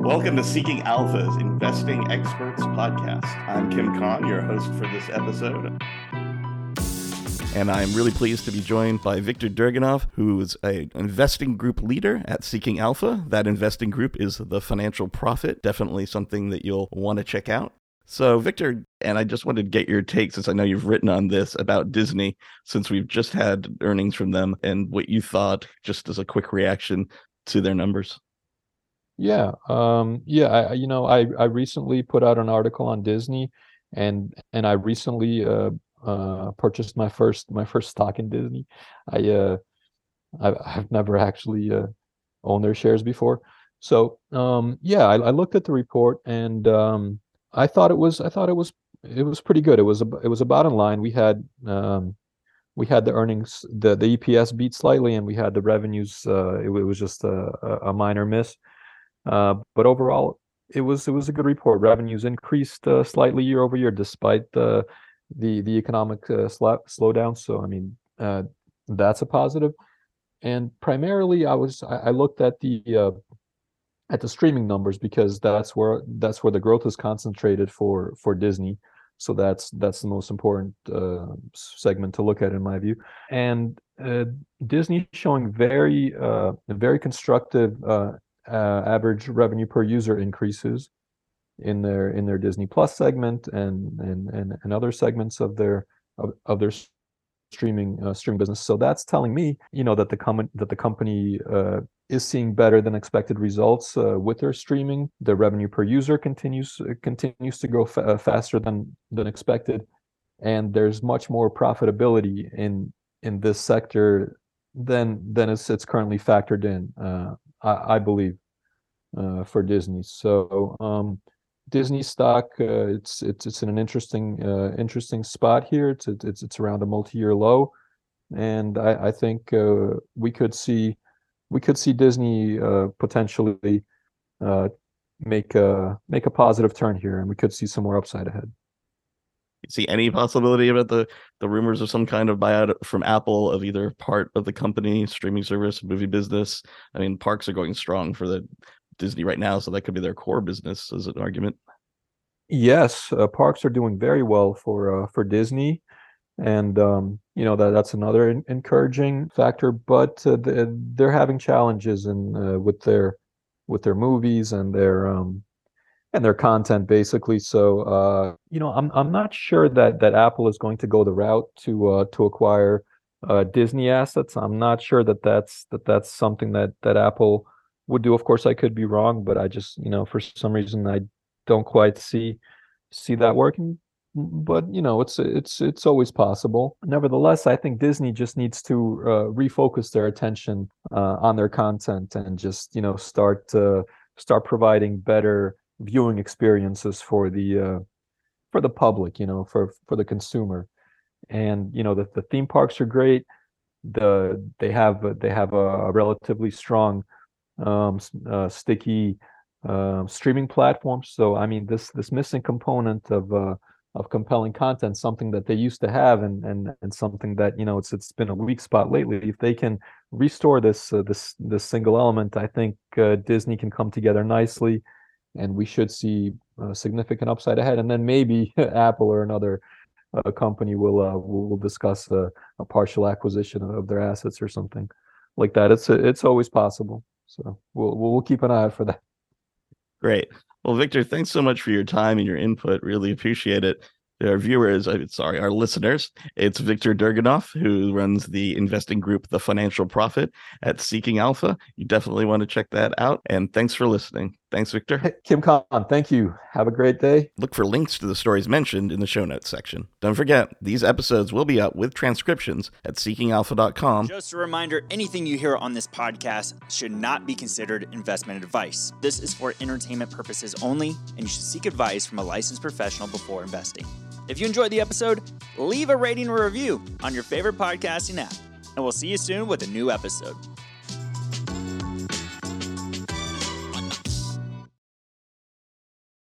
Welcome to Seeking Alpha's Investing Experts Podcast. I'm Kim Khan, your host for this episode. And I'm really pleased to be joined by Victor Dergunov, who is an investing group leader at Seeking Alpha. That investing group is the Financial Prophet, definitely something that you'll want to check out. So, Victor, and I just wanted to get your take since I know you've written on this about Disney, since we've just had earnings from them, and what you thought, just as a quick reaction to their numbers. Yeah, um, yeah. I, you know, I I recently put out an article on Disney, and and I recently uh, uh, purchased my first my first stock in Disney. I uh, I've, I've never actually uh, owned their shares before. So um, yeah, I, I looked at the report and um, I thought it was I thought it was it was pretty good. It was a it was a bottom line. We had um, we had the earnings the the EPS beat slightly and we had the revenues. Uh, it, it was just a, a minor miss, but overall it was it was a good report. Revenues increased uh, slightly year over year despite the economic uh, sl- slowdown. So I mean, uh, that's a positive. And primarily, I was I, I looked at the uh, at the streaming numbers because that's where that's where the growth is concentrated for for Disney. So that's that's the most important uh, segment to look at in my view. And uh, Disney showing very uh, average revenue per user increases in their in their Disney Plus segment and and and, and other segments of their of, of their streaming uh, streaming business. So that's telling me, you know, that the com- that the company uh, is seeing better than expected results uh, with their streaming. The revenue per user continues uh, continues to grow fa- uh, faster than than expected, and there's much more profitability in in this sector than than it's, it's currently factored in. Uh, I, I, believe for Disney. So. Um, Disney stock, uh, it's it's it's in an interesting uh, interesting spot here. It's it's it's around a multi-year low, and I, I think uh, we could see we could see Disney uh, potentially uh, make a make a positive turn here, and we could see some more upside ahead. See any possibility about the the rumors of some kind of buyout from Apple of either part of the company, streaming service, movie business? I mean, parks are going strong for the Disney right now, so that could be their core business as an argument. Yes, uh, parks are doing very well for uh, for Disney, and um, you know that that's another in- encouraging factor. But uh, they're having challenges in uh, with their with their movies and their um, and their content basically. So uh, you know, I'm I'm not sure that that Apple is going to go the route to uh, to acquire Disney assets. I'm not sure that that's that that's something that that Apple would do. Of course, I could be wrong, but I just, you know, for some reason, I don't quite see see that working. But you know, it's it's it's always possible. Nevertheless, I think Disney just needs to uh, refocus their attention uh, on their content and just you know start uh, start providing better viewing experiences for the uh, for the public. You know, for for the consumer. And you know, the, the theme parks are great. The they have they have a relatively strong um, uh, sticky uh, streaming platform. So I mean, this this missing component of uh, of compelling content, something that they used to have, and and and something that you know it's it's been a weak spot lately. If they can restore this uh, this this single element, I think uh, Disney can come together nicely, and we should see a significant upside ahead. And then maybe Apple or another uh, company will uh, will, will discuss a, a partial acquisition of their assets or something like that. It's it's always possible. So we'll we'll keep an eye out for that. Great. Well, Victor, thanks so much for your time and your input. Really appreciate it our viewers, sorry, our listeners. It's Victor Dergunov, who runs the investing group, The Financial Prophet at Seeking Alpha. You definitely want to check that out. And thanks for listening. Thanks, Victor. Kim Khan, thank you. Have a great day. Look for links to the stories mentioned in the show notes section. Don't forget, these episodes will be up with transcriptions at seekingalpha.com. Just a reminder anything you hear on this podcast should not be considered investment advice. This is for entertainment purposes only, and you should seek advice from a licensed professional before investing. If you enjoyed the episode, leave a rating or review on your favorite podcasting app, and we'll see you soon with a new episode.